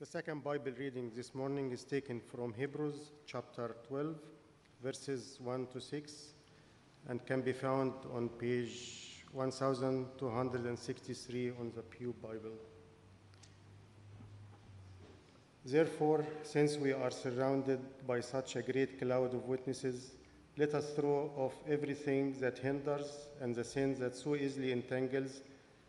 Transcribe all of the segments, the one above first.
The second Bible reading this morning is taken from Hebrews chapter 12, verses 1 to 6, and can be found on page 1263 on the Pew Bible. Therefore, since we are surrounded by such a great cloud of witnesses, let us throw off everything that hinders and the sin that so easily entangles,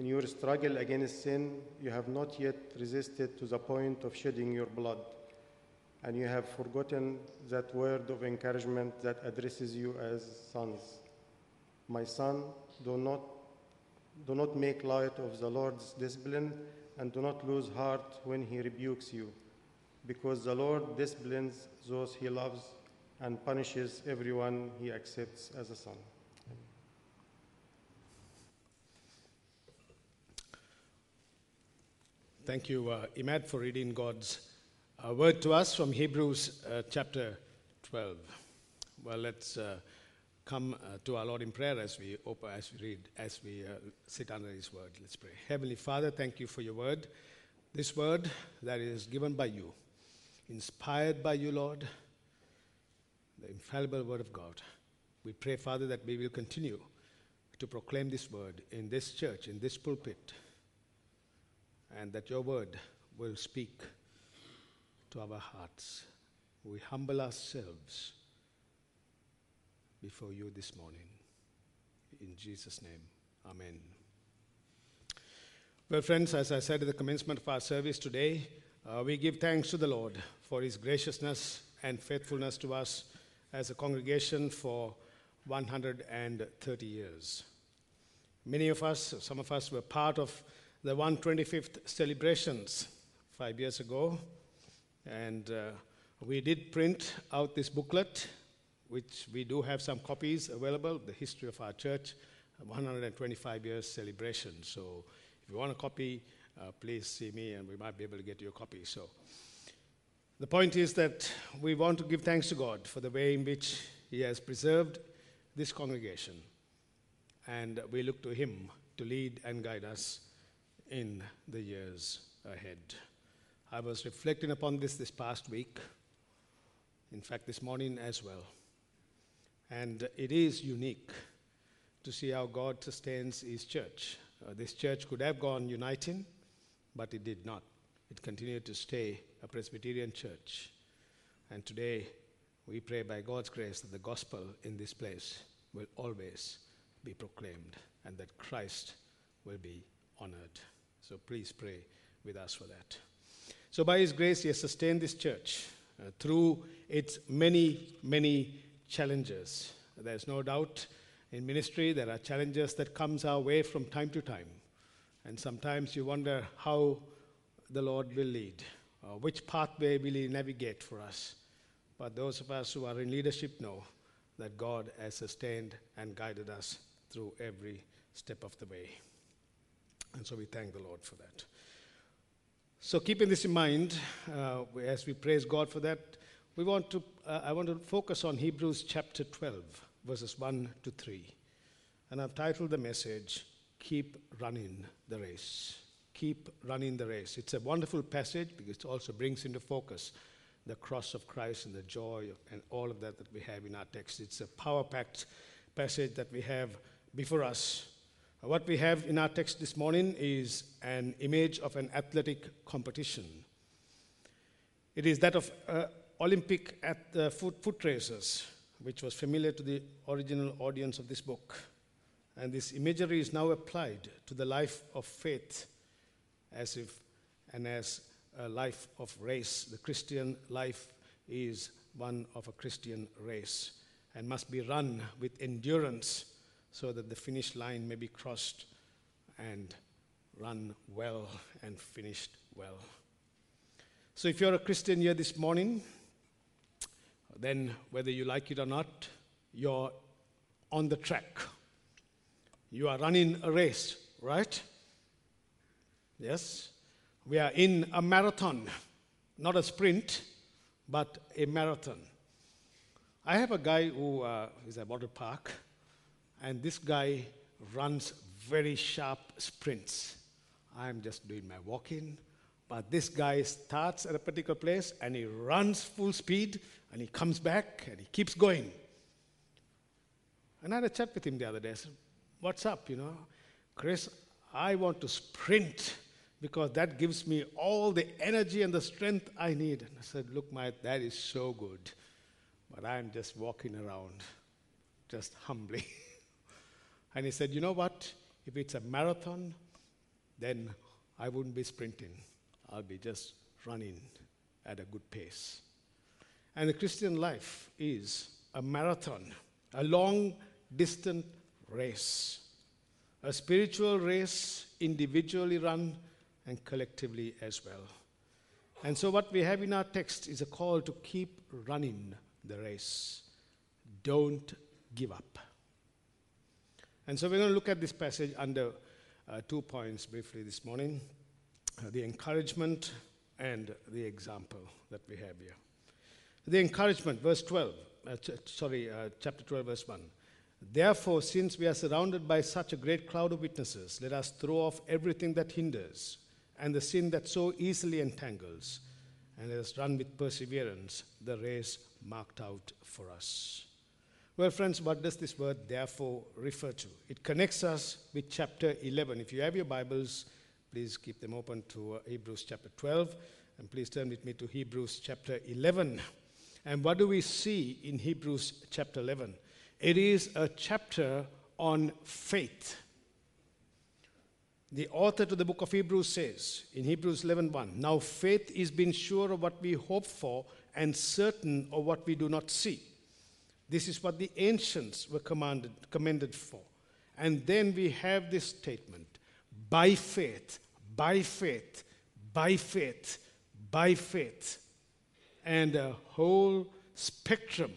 In your struggle against sin, you have not yet resisted to the point of shedding your blood, and you have forgotten that word of encouragement that addresses you as sons. My son, do not, do not make light of the Lord's discipline, and do not lose heart when he rebukes you, because the Lord disciplines those he loves and punishes everyone he accepts as a son. Thank you, uh, Imad, for reading God's uh, word to us from Hebrews uh, chapter 12. Well, let's uh, come uh, to our Lord in prayer as we open, as we read, as we uh, sit under His word. Let's pray. Heavenly Father, thank you for your word, this word that is given by you, inspired by you, Lord, the infallible word of God. We pray, Father, that we will continue to proclaim this word in this church, in this pulpit and that your word will speak to our hearts. We humble ourselves before you this morning. In Jesus' name, Amen. Well, friends, as I said at the commencement of our service today, uh, we give thanks to the Lord for his graciousness and faithfulness to us as a congregation for 130 years. Many of us, some of us, were part of the 125th celebrations five years ago, and uh, we did print out this booklet, which we do have some copies available, the history of our church, 125 years celebration. So if you want a copy, uh, please see me and we might be able to get you a copy. So the point is that we want to give thanks to God for the way in which He has preserved this congregation, and we look to Him to lead and guide us in the years ahead. I was reflecting upon this this past week, in fact, this morning as well. And it is unique to see how God sustains His church. Uh, this church could have gone uniting, but it did not. It continued to stay a Presbyterian church. And today, we pray by God's grace that the gospel in this place will always be proclaimed and that Christ will be honored. So please pray with us for that. So, by His grace, He has sustained this church uh, through its many, many challenges. There's no doubt in ministry there are challenges that comes our way from time to time, and sometimes you wonder how the Lord will lead, which pathway will He navigate for us. But those of us who are in leadership know that God has sustained and guided us through every step of the way. And so we thank the Lord for that. So, keeping this in mind, uh, as we praise God for that, we want to, uh, I want to focus on Hebrews chapter 12, verses 1 to 3. And I've titled the message, Keep Running the Race. Keep running the race. It's a wonderful passage because it also brings into focus the cross of Christ and the joy and all of that that we have in our text. It's a power packed passage that we have before us what we have in our text this morning is an image of an athletic competition. It is that of uh, Olympic at the foot, foot races, which was familiar to the original audience of this book. And this imagery is now applied to the life of faith as if and as a life of race. The Christian life is one of a Christian race and must be run with endurance so that the finish line may be crossed and run well and finished well. So if you're a Christian here this morning, then whether you like it or not, you're on the track. You are running a race, right? Yes? We are in a marathon, not a sprint, but a marathon. I have a guy who uh, is at Water Park, and this guy runs very sharp sprints. I'm just doing my walking, but this guy starts at a particular place and he runs full speed and he comes back and he keeps going. And I had a chat with him the other day. I said, What's up? You know, Chris, I want to sprint because that gives me all the energy and the strength I need. And I said, Look, my, that is so good. But I'm just walking around, just humbly. and he said, You know what? If it's a marathon, then I wouldn't be sprinting. I'll be just running at a good pace. And the Christian life is a marathon, a long distant race, a spiritual race, individually run and collectively as well. And so, what we have in our text is a call to keep running the race. Don't give up. And so, we're going to look at this passage under uh, two points briefly this morning uh, the encouragement and the example that we have here. The encouragement, verse 12, uh, ch- sorry, uh, chapter 12, verse 1. Therefore, since we are surrounded by such a great cloud of witnesses, let us throw off everything that hinders and the sin that so easily entangles, and let us run with perseverance the race marked out for us. Well, friends, what does this word therefore refer to? It connects us with chapter 11. If you have your Bibles, please keep them open to uh, Hebrews chapter 12, and please turn with me to Hebrews chapter 11. And what do we see in Hebrews chapter 11? It is a chapter on faith. The author to the book of Hebrews says in Hebrews 11:1, "Now faith is being sure of what we hope for and certain of what we do not see." This is what the ancients were commanded, commended for. And then we have this statement by faith, by faith, by faith, by faith. And a whole spectrum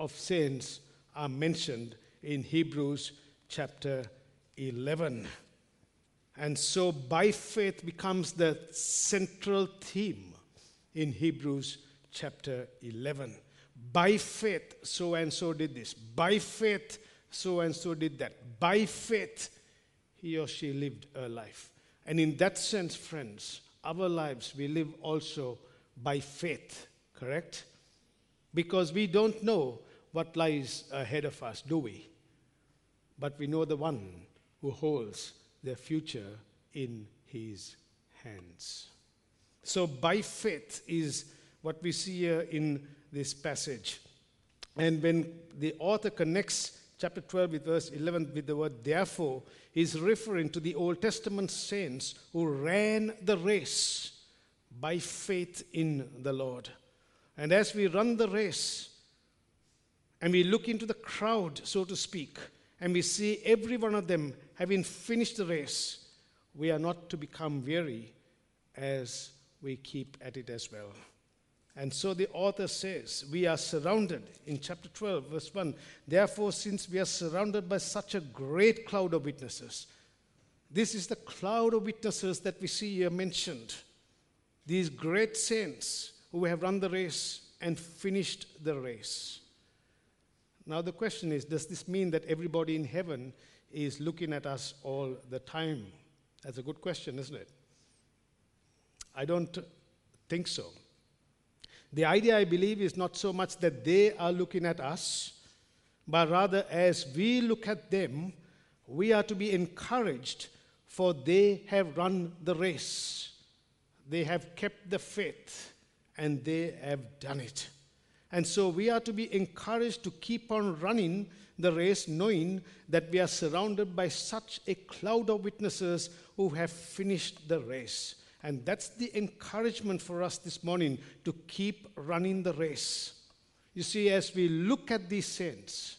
of saints are mentioned in Hebrews chapter 11. And so, by faith becomes the central theme in Hebrews chapter 11. By faith, so and so did this. By faith, so and so did that. By faith, he or she lived a life. And in that sense, friends, our lives we live also by faith, correct? Because we don't know what lies ahead of us, do we? But we know the one who holds the future in his hands. So, by faith is what we see here in this passage. And when the author connects chapter 12 with verse 11 with the word therefore, he's referring to the Old Testament saints who ran the race by faith in the Lord. And as we run the race and we look into the crowd, so to speak, and we see every one of them having finished the race, we are not to become weary as we keep at it as well. And so the author says, We are surrounded in chapter 12, verse 1. Therefore, since we are surrounded by such a great cloud of witnesses, this is the cloud of witnesses that we see here mentioned. These great saints who have run the race and finished the race. Now, the question is Does this mean that everybody in heaven is looking at us all the time? That's a good question, isn't it? I don't think so. The idea, I believe, is not so much that they are looking at us, but rather as we look at them, we are to be encouraged, for they have run the race. They have kept the faith, and they have done it. And so we are to be encouraged to keep on running the race, knowing that we are surrounded by such a cloud of witnesses who have finished the race. And that's the encouragement for us this morning to keep running the race. You see, as we look at these saints,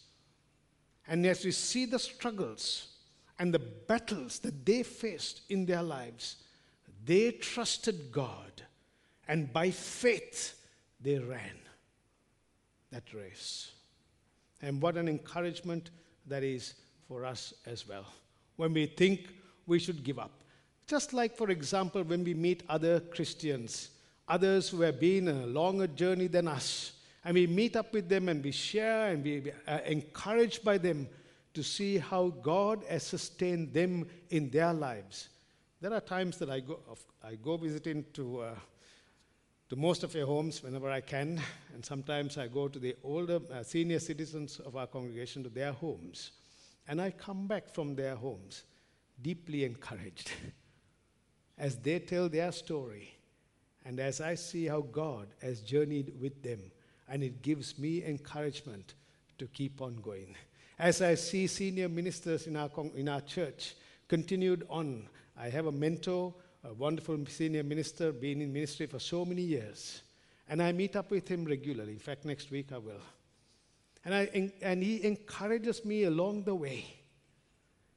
and as we see the struggles and the battles that they faced in their lives, they trusted God and by faith they ran that race. And what an encouragement that is for us as well. When we think we should give up. Just like, for example, when we meet other Christians, others who have been a longer journey than us, and we meet up with them and we share and we are encouraged by them to see how God has sustained them in their lives. There are times that I go, I go visiting to, uh, to most of your homes whenever I can, and sometimes I go to the older uh, senior citizens of our congregation to their homes, and I come back from their homes deeply encouraged as they tell their story and as I see how God has journeyed with them, and it gives me encouragement to keep on going. As I see senior ministers in our, in our church continued on, I have a mentor, a wonderful senior minister, been in ministry for so many years, and I meet up with him regularly. In fact, next week I will. And, I, and he encourages me along the way.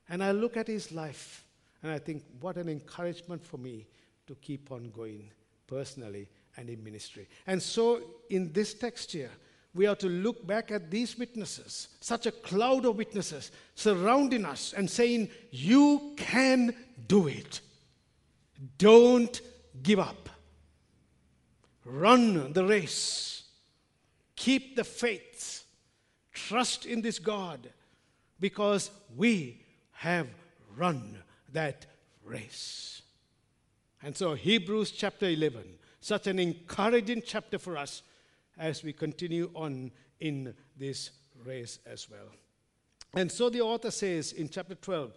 And I look at his life and I think, what an encouragement for me to keep on going personally and in ministry. And so, in this text here, we are to look back at these witnesses, such a cloud of witnesses surrounding us and saying, You can do it. Don't give up. Run the race. Keep the faith. Trust in this God because we have run that race. And so, Hebrews chapter 11, such an encouraging chapter for us as we continue on in this race as well. And so the author says in chapter 12,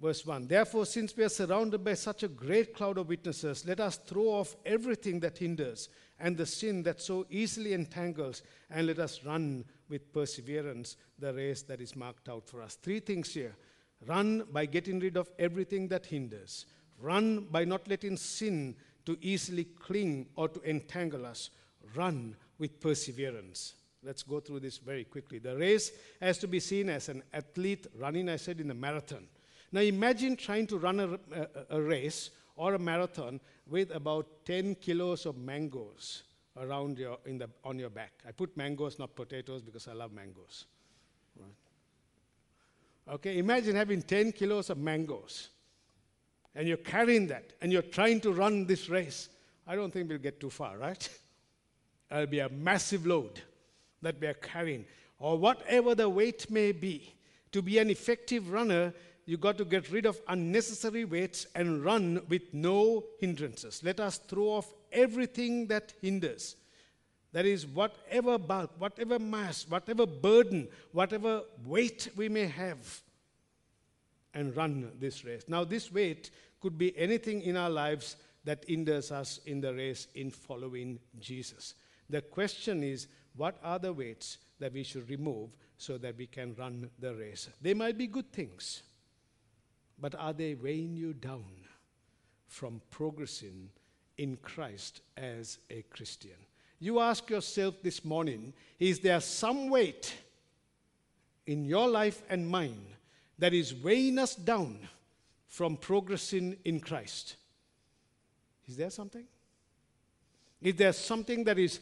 verse 1 Therefore, since we are surrounded by such a great cloud of witnesses, let us throw off everything that hinders and the sin that so easily entangles, and let us run with perseverance the race that is marked out for us. Three things here run by getting rid of everything that hinders Run by not letting sin to easily cling or to entangle us. Run with perseverance. Let's go through this very quickly. The race has to be seen as an athlete running, I said, in a marathon. Now imagine trying to run a, a, a race or a marathon with about 10 kilos of mangoes around your, in the, on your back. I put mangoes, not potatoes, because I love mangoes. Right. Okay, imagine having 10 kilos of mangoes and you're carrying that and you're trying to run this race, I don't think we'll get too far, right? It'll be a massive load that we are carrying, or whatever the weight may be. To be an effective runner, you've got to get rid of unnecessary weights and run with no hindrances. Let us throw off everything that hinders. That is, whatever bulk, whatever mass, whatever burden, whatever weight we may have, and run this race. Now, this weight could be anything in our lives that hinders us in the race in following Jesus. The question is, what are the weights that we should remove so that we can run the race? They might be good things, but are they weighing you down from progressing in Christ as a Christian? You ask yourself this morning is there some weight in your life and mine that is weighing us down from progressing in Christ? Is there something? Is there something that is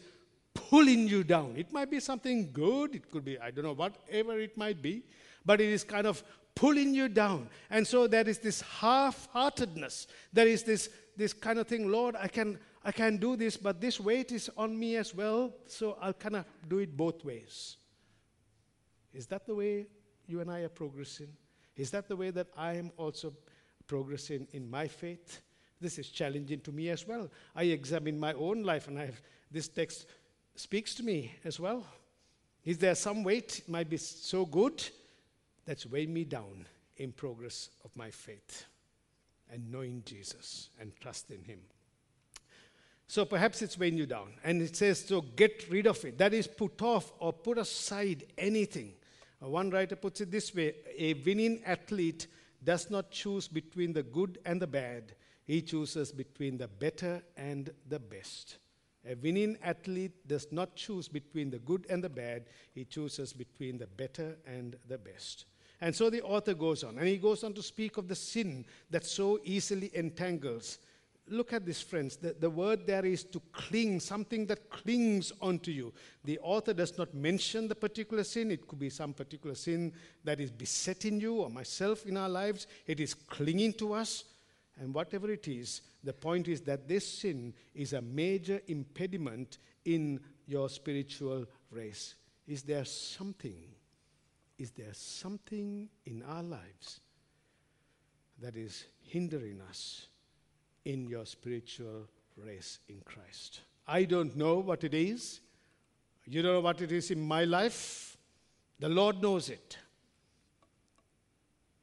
pulling you down? It might be something good, it could be, I don't know, whatever it might be, but it is kind of pulling you down. And so there is this half heartedness. There is this, this kind of thing, Lord, I can, I can do this, but this weight is on me as well, so I'll kind of do it both ways. Is that the way you and I are progressing? Is that the way that I am also progressing in my faith? This is challenging to me as well. I examine my own life, and I have, this text speaks to me as well. Is there some weight, might be so good, that's weighing me down in progress of my faith and knowing Jesus and trusting Him? So perhaps it's weighing you down. And it says, so get rid of it. That is, put off or put aside anything uh, one writer puts it this way a winning athlete does not choose between the good and the bad, he chooses between the better and the best. A winning athlete does not choose between the good and the bad, he chooses between the better and the best. And so the author goes on, and he goes on to speak of the sin that so easily entangles look at this, friends. The, the word there is to cling, something that clings onto you. The author does not mention the particular sin. It could be some particular sin that is besetting you or myself in our lives. It is clinging to us. And whatever it is, the point is that this sin is a major impediment in your spiritual race. Is there something, is there something in our lives that is hindering us in your spiritual race in Christ? I don't know what it is. You don't know what it is in my life. The Lord knows it.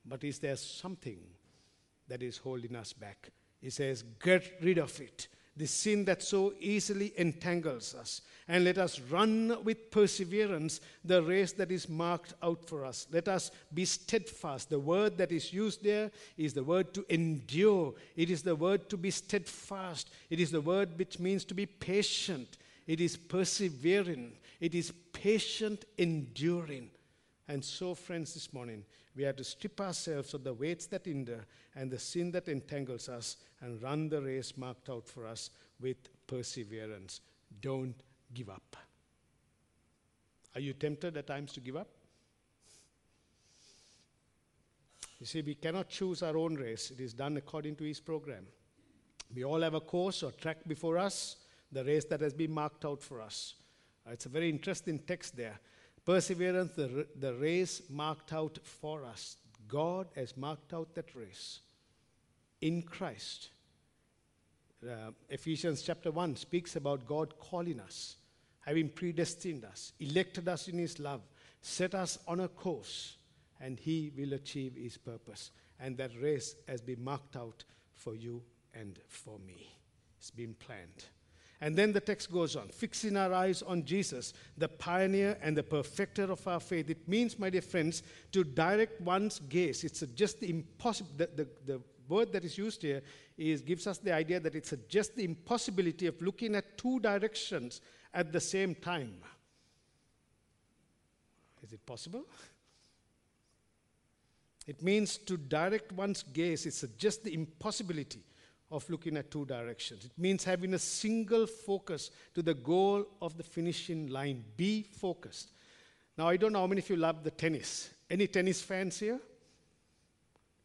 But is there something that is holding us back? He says, Get rid of it. The sin that so easily entangles us. And let us run with perseverance the race that is marked out for us. Let us be steadfast. The word that is used there is the word to endure, it is the word to be steadfast, it is the word which means to be patient, it is persevering, it is patient enduring. And so, friends, this morning, we have to strip ourselves of the weights that hinder and the sin that entangles us and run the race marked out for us with perseverance. Don't give up. Are you tempted at times to give up? You see, we cannot choose our own race, it is done according to His program. We all have a course or track before us, the race that has been marked out for us. Uh, it's a very interesting text there. Perseverance, the, the race marked out for us. God has marked out that race in Christ. Uh, Ephesians chapter 1 speaks about God calling us, having predestined us, elected us in His love, set us on a course, and He will achieve His purpose. And that race has been marked out for you and for me. It's been planned. And then the text goes on, fixing our eyes on Jesus, the pioneer and the perfecter of our faith. It means, my dear friends, to direct one's gaze. It's just the impossible, the, the, the word that is used here is, gives us the idea that it's just the impossibility of looking at two directions at the same time. Is it possible? It means to direct one's gaze, it's just the impossibility of looking at two directions. It means having a single focus to the goal of the finishing line. Be focused. Now, I don't know how many of you love the tennis. Any tennis fans here?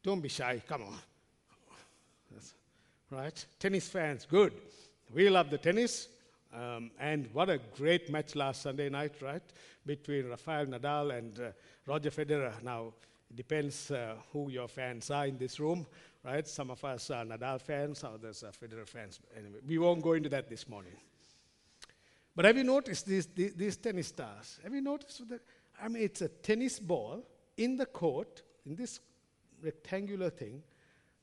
Don't be shy. Come on. Right? Tennis fans, good. We love the tennis. Um, and what a great match last Sunday night, right? Between Rafael Nadal and uh, Roger Federer. Now, it depends uh, who your fans are in this room right? Some of us are Nadal fans, others are Federer fans. Anyway, we won't go into that this morning. But have you noticed these, these, these tennis stars? Have you noticed that? I mean, it's a tennis ball in the court, in this rectangular thing,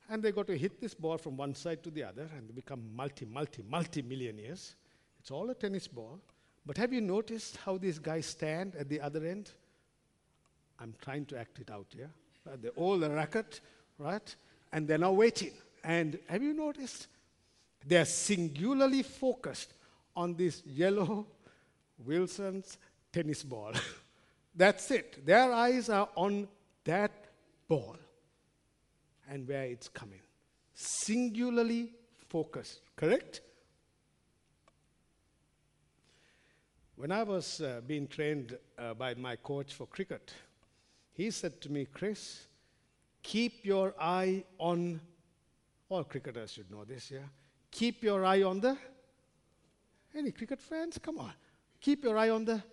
and they got to hit this ball from one side to the other, and they become multi, multi, multi millionaires. It's all a tennis ball. But have you noticed how these guys stand at the other end? I'm trying to act it out here. Yeah? Uh, the, all the racket, right? And they're now waiting. And have you noticed? They're singularly focused on this yellow Wilson's tennis ball. That's it. Their eyes are on that ball and where it's coming. Singularly focused, correct? When I was uh, being trained uh, by my coach for cricket, he said to me, Chris, keep your eye on, all cricketers should know this, yeah? Keep your eye on the, any cricket fans? Come on. Keep your eye on the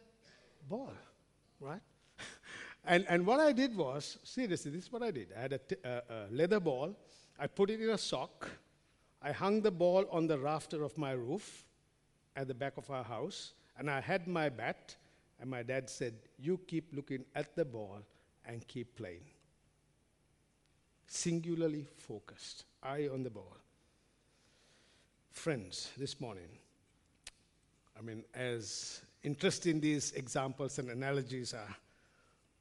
ball, right? and, and what I did was, seriously, this is what I did. I had a, t- uh, a leather ball, I put it in a sock, I hung the ball on the rafter of my roof at the back of our house, and I had my bat, and my dad said, You keep looking at the ball and keep playing singularly focused, eye on the ball. Friends, this morning, I mean, as interesting these examples and analogies are,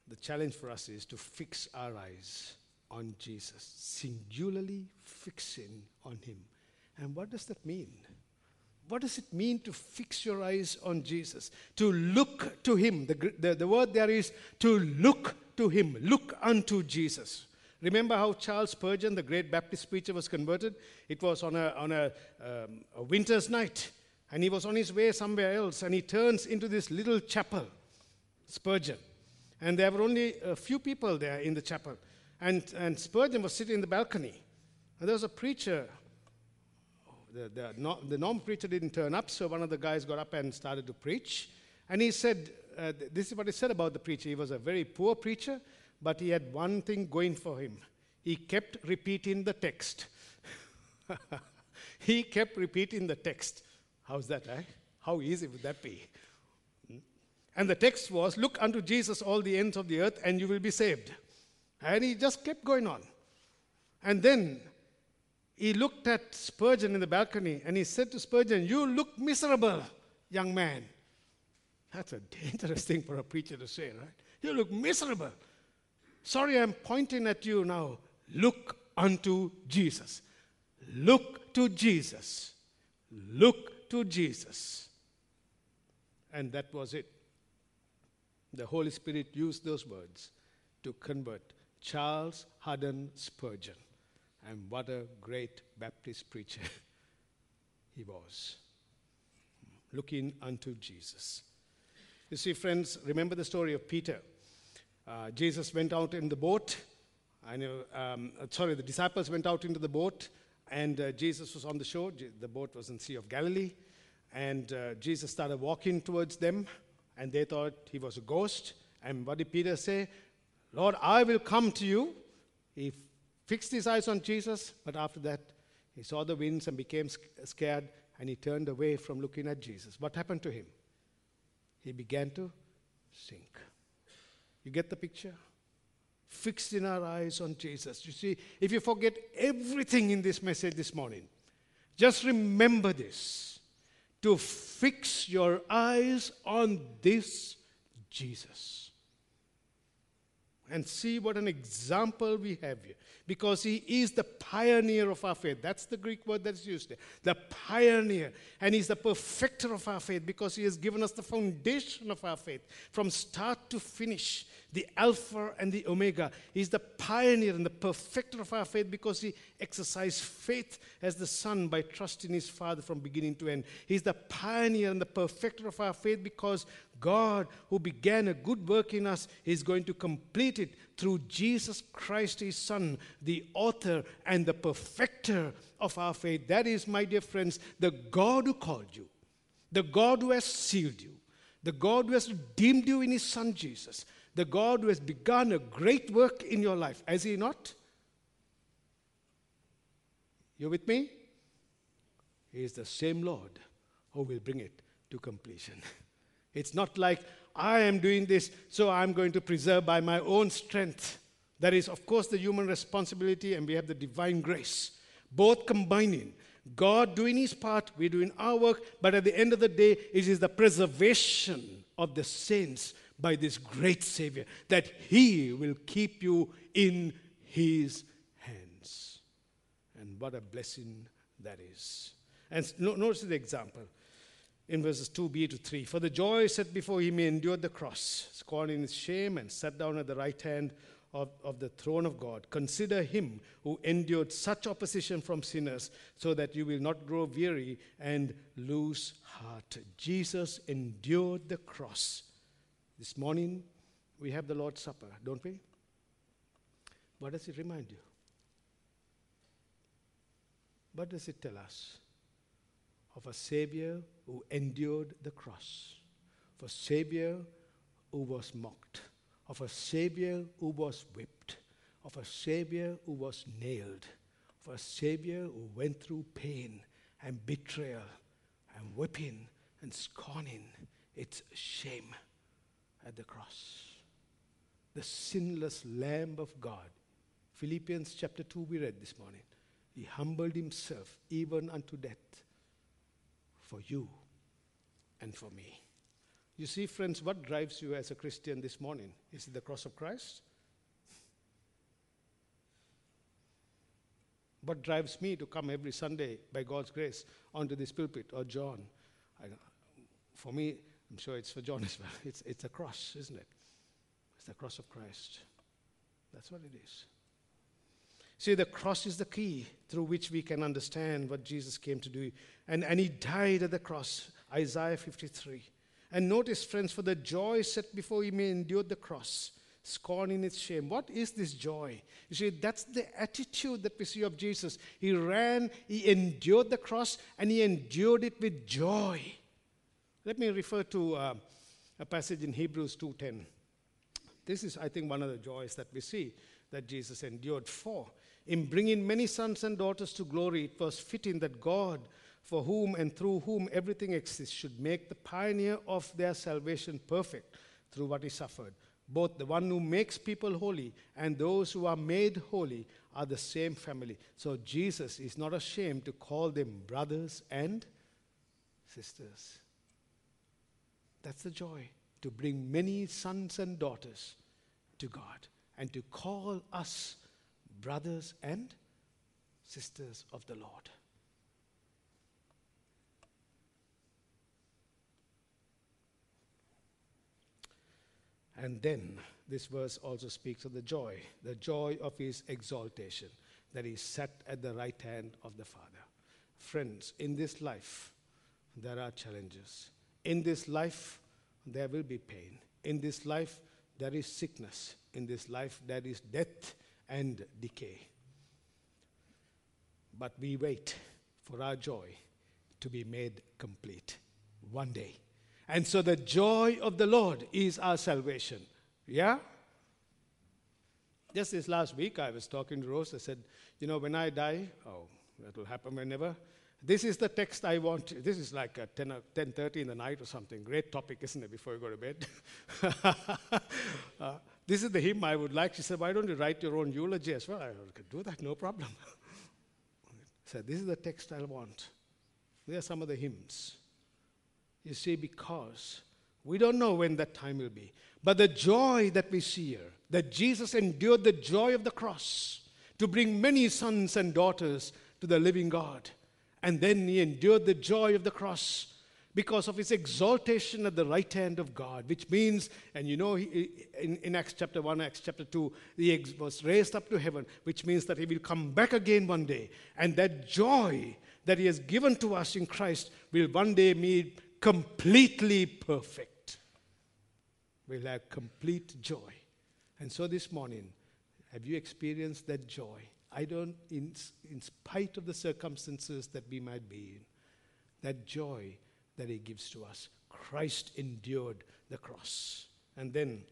the challenge for us is to fix our eyes on Jesus, singularly fixing on Him. And what does that mean? What does it mean to fix your eyes on Jesus? To look to Him. The, the, the word there is to look to Him, look unto Jesus. Remember how Charles Spurgeon, the great Baptist preacher, was converted? It was on a, on a, um, a winter's night, and he was on his way somewhere else, and he turns into this little chapel, Spurgeon. And there were only a few people there in the chapel. And, and Spurgeon was sitting in the balcony. And there was a preacher. The, the, the norm preacher didn't turn up, so one of the guys got up and started to preach. And he said, uh, This is what he said about the preacher. He was a very poor preacher, but he had one thing going for him. He kept repeating the text. he kept repeating the text. How's that, eh? How easy would that be? Hmm? And the text was, Look unto Jesus all the ends of the earth, and you will be saved. And he just kept going on. And then he looked at Spurgeon in the balcony and he said to Spurgeon, You look miserable, young man. That's a dangerous thing for a preacher to say, right? You look miserable. Sorry, I'm pointing at you now. Look unto Jesus. Look to Jesus. Look to Jesus. And that was it. The Holy Spirit used those words to convert Charles Haddon Spurgeon. And what a great Baptist preacher he was. Looking unto Jesus. You see, friends, remember the story of Peter. Uh, Jesus went out in the boat. I know, um, sorry, the disciples went out into the boat, and uh, Jesus was on the shore. The boat was in Sea of Galilee, and uh, Jesus started walking towards them, and they thought he was a ghost. And what did Peter say? Lord, I will come to you. He fixed his eyes on Jesus, but after that, he saw the winds and became scared, and he turned away from looking at Jesus. What happened to him? He began to sink. You get the picture? Fixed in our eyes on Jesus. You see, if you forget everything in this message this morning, just remember this to fix your eyes on this Jesus. And see what an example we have here because he is the pioneer of our faith. That's the Greek word that's used there. The pioneer. And he's the perfecter of our faith because he has given us the foundation of our faith from start to finish the Alpha and the Omega. He's the pioneer and the perfecter of our faith because he exercised faith as the Son by trusting his Father from beginning to end. He's the pioneer and the perfecter of our faith because God, who began a good work in us, is going to complete it through Jesus Christ, his Son, the author and the perfecter of our faith. That is, my dear friends, the God who called you, the God who has sealed you, the God who has redeemed you in his Son Jesus, the God who has begun a great work in your life. Has He not? You with me? He is the same Lord who will bring it to completion. It's not like I am doing this, so I'm going to preserve by my own strength. That is, of course, the human responsibility, and we have the divine grace. Both combining. God doing his part, we're doing our work, but at the end of the day, it is the preservation of the saints by this great Savior, that He will keep you in His hands. And what a blessing that is. And notice the example in verses 2b to 3. For the joy set before him, he endured the cross, scorning its shame, and sat down at the right hand of, of the throne of God. Consider him who endured such opposition from sinners, so that you will not grow weary and lose heart. Jesus endured the cross this morning, we have the Lord's Supper, don't we? What does it remind you? What does it tell us? Of a Savior who endured the cross, of a Savior who was mocked, of a Savior who was whipped, of a Savior who was nailed, of a Savior who went through pain and betrayal and whipping and scorning. It's shame at the cross. The sinless Lamb of God. Philippians chapter 2, we read this morning. He humbled himself even unto death for you and for me. You see, friends, what drives you as a Christian this morning? Is it the cross of Christ? What drives me to come every Sunday, by God's grace, onto this pulpit, or John? I, for me, I'm sure it's for John as well. It's, it's a cross, isn't it? It's the cross of Christ. That's what it is. See, the cross is the key through which we can understand what Jesus came to do. And, and he died at the cross, Isaiah 53. And notice, friends, for the joy set before him, he endured the cross, scorning its shame. What is this joy? You see, that's the attitude that we see of Jesus. He ran, he endured the cross, and he endured it with joy. Let me refer to uh, a passage in Hebrews 2:10. This is, I think, one of the joys that we see that Jesus endured for. In bringing many sons and daughters to glory, it was fitting that God, for whom and through whom everything exists, should make the pioneer of their salvation perfect through what he suffered. Both the one who makes people holy and those who are made holy are the same family. So Jesus is not ashamed to call them brothers and sisters. That's the joy to bring many sons and daughters to God and to call us brothers and sisters of the Lord. And then this verse also speaks of the joy, the joy of his exaltation, that he sat at the right hand of the Father. Friends, in this life, there are challenges. In this life, there will be pain. In this life, there is sickness. In this life, there is death and decay. But we wait for our joy to be made complete one day. And so the joy of the Lord is our salvation. Yeah? Just this last week, I was talking to Rose. I said, You know, when I die, oh, that will happen whenever. This is the text I want. This is like at 10, 10.30 in the night or something. Great topic, isn't it, before you go to bed? uh, this is the hymn I would like. She said, Why don't you write your own eulogy as well? I could do that, no problem. Said, This is the text I want. There are some of the hymns. You see, because we don't know when that time will be. But the joy that we see here, that Jesus endured the joy of the cross to bring many sons and daughters to the living God. And then he endured the joy of the cross because of his exaltation at the right hand of God, which means, and you know, he, in, in Acts chapter 1, Acts chapter 2, he was raised up to heaven, which means that he will come back again one day. And that joy that he has given to us in Christ will one day be completely perfect. We'll have complete joy. And so this morning, have you experienced that joy? I don't, in, in spite of the circumstances that we might be in, that joy that He gives to us. Christ endured the cross. And then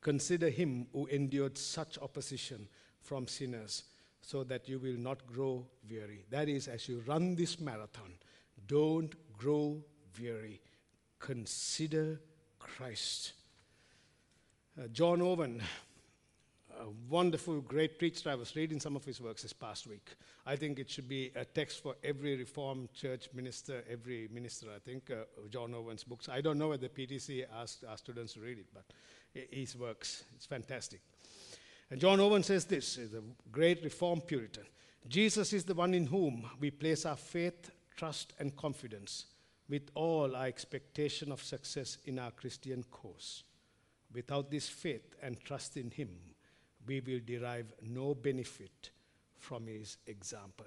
consider Him who endured such opposition from sinners so that you will not grow weary. That is, as you run this marathon, don't grow weary. Consider Christ. Uh, John Owen a wonderful, great preacher. I was reading some of his works this past week. I think it should be a text for every Reformed church minister, every minister. I think uh, John Owen's books. I don't know whether PTC asked our students to read it, but his works, it's fantastic. And John Owen says this, is a great Reformed Puritan. Jesus is the one in whom we place our faith, trust, and confidence with all our expectation of success in our Christian course. Without this faith and trust in Him, we will derive no benefit from his example.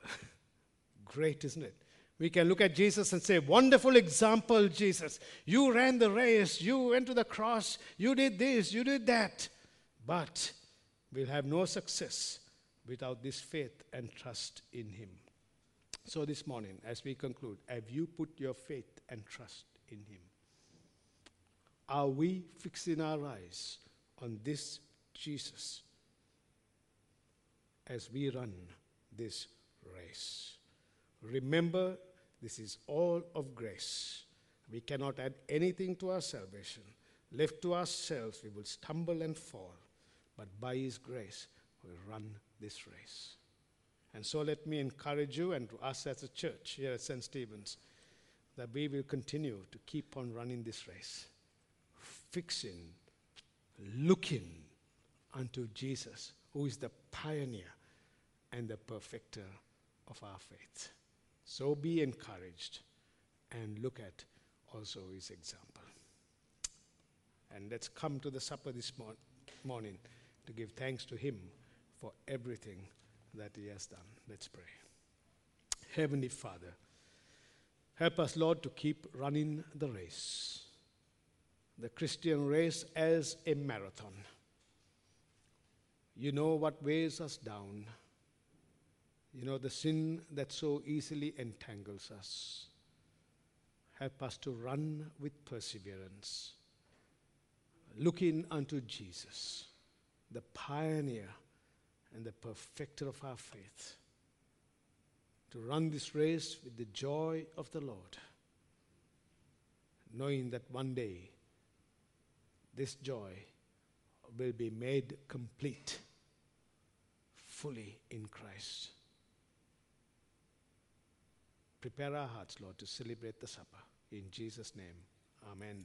Great, isn't it? We can look at Jesus and say, Wonderful example, Jesus. You ran the race, you went to the cross, you did this, you did that. But we'll have no success without this faith and trust in Him. So, this morning, as we conclude, have you put your faith and trust in Him? Are we fixing our eyes on this Jesus? As we run this race. Remember, this is all of grace. We cannot add anything to our salvation. Left to ourselves, we will stumble and fall. But by His grace, we'll run this race. And so let me encourage you and us as a church here at St. Stephen's that we will continue to keep on running this race, fixing, looking unto Jesus, who is the pioneer and the perfecter of our faith. So be encouraged and look at also his example. And let's come to the supper this mor- morning to give thanks to him for everything that He has done. Let's pray. Heavenly Father, help us, Lord, to keep running the race, the Christian race as a marathon. You know what weighs us down. You know the sin that so easily entangles us. Help us to run with perseverance, looking unto Jesus, the pioneer and the perfecter of our faith, to run this race with the joy of the Lord, knowing that one day this joy will be made complete fully in Christ. Prepare our hearts, Lord, to celebrate the supper. In Jesus' name, amen.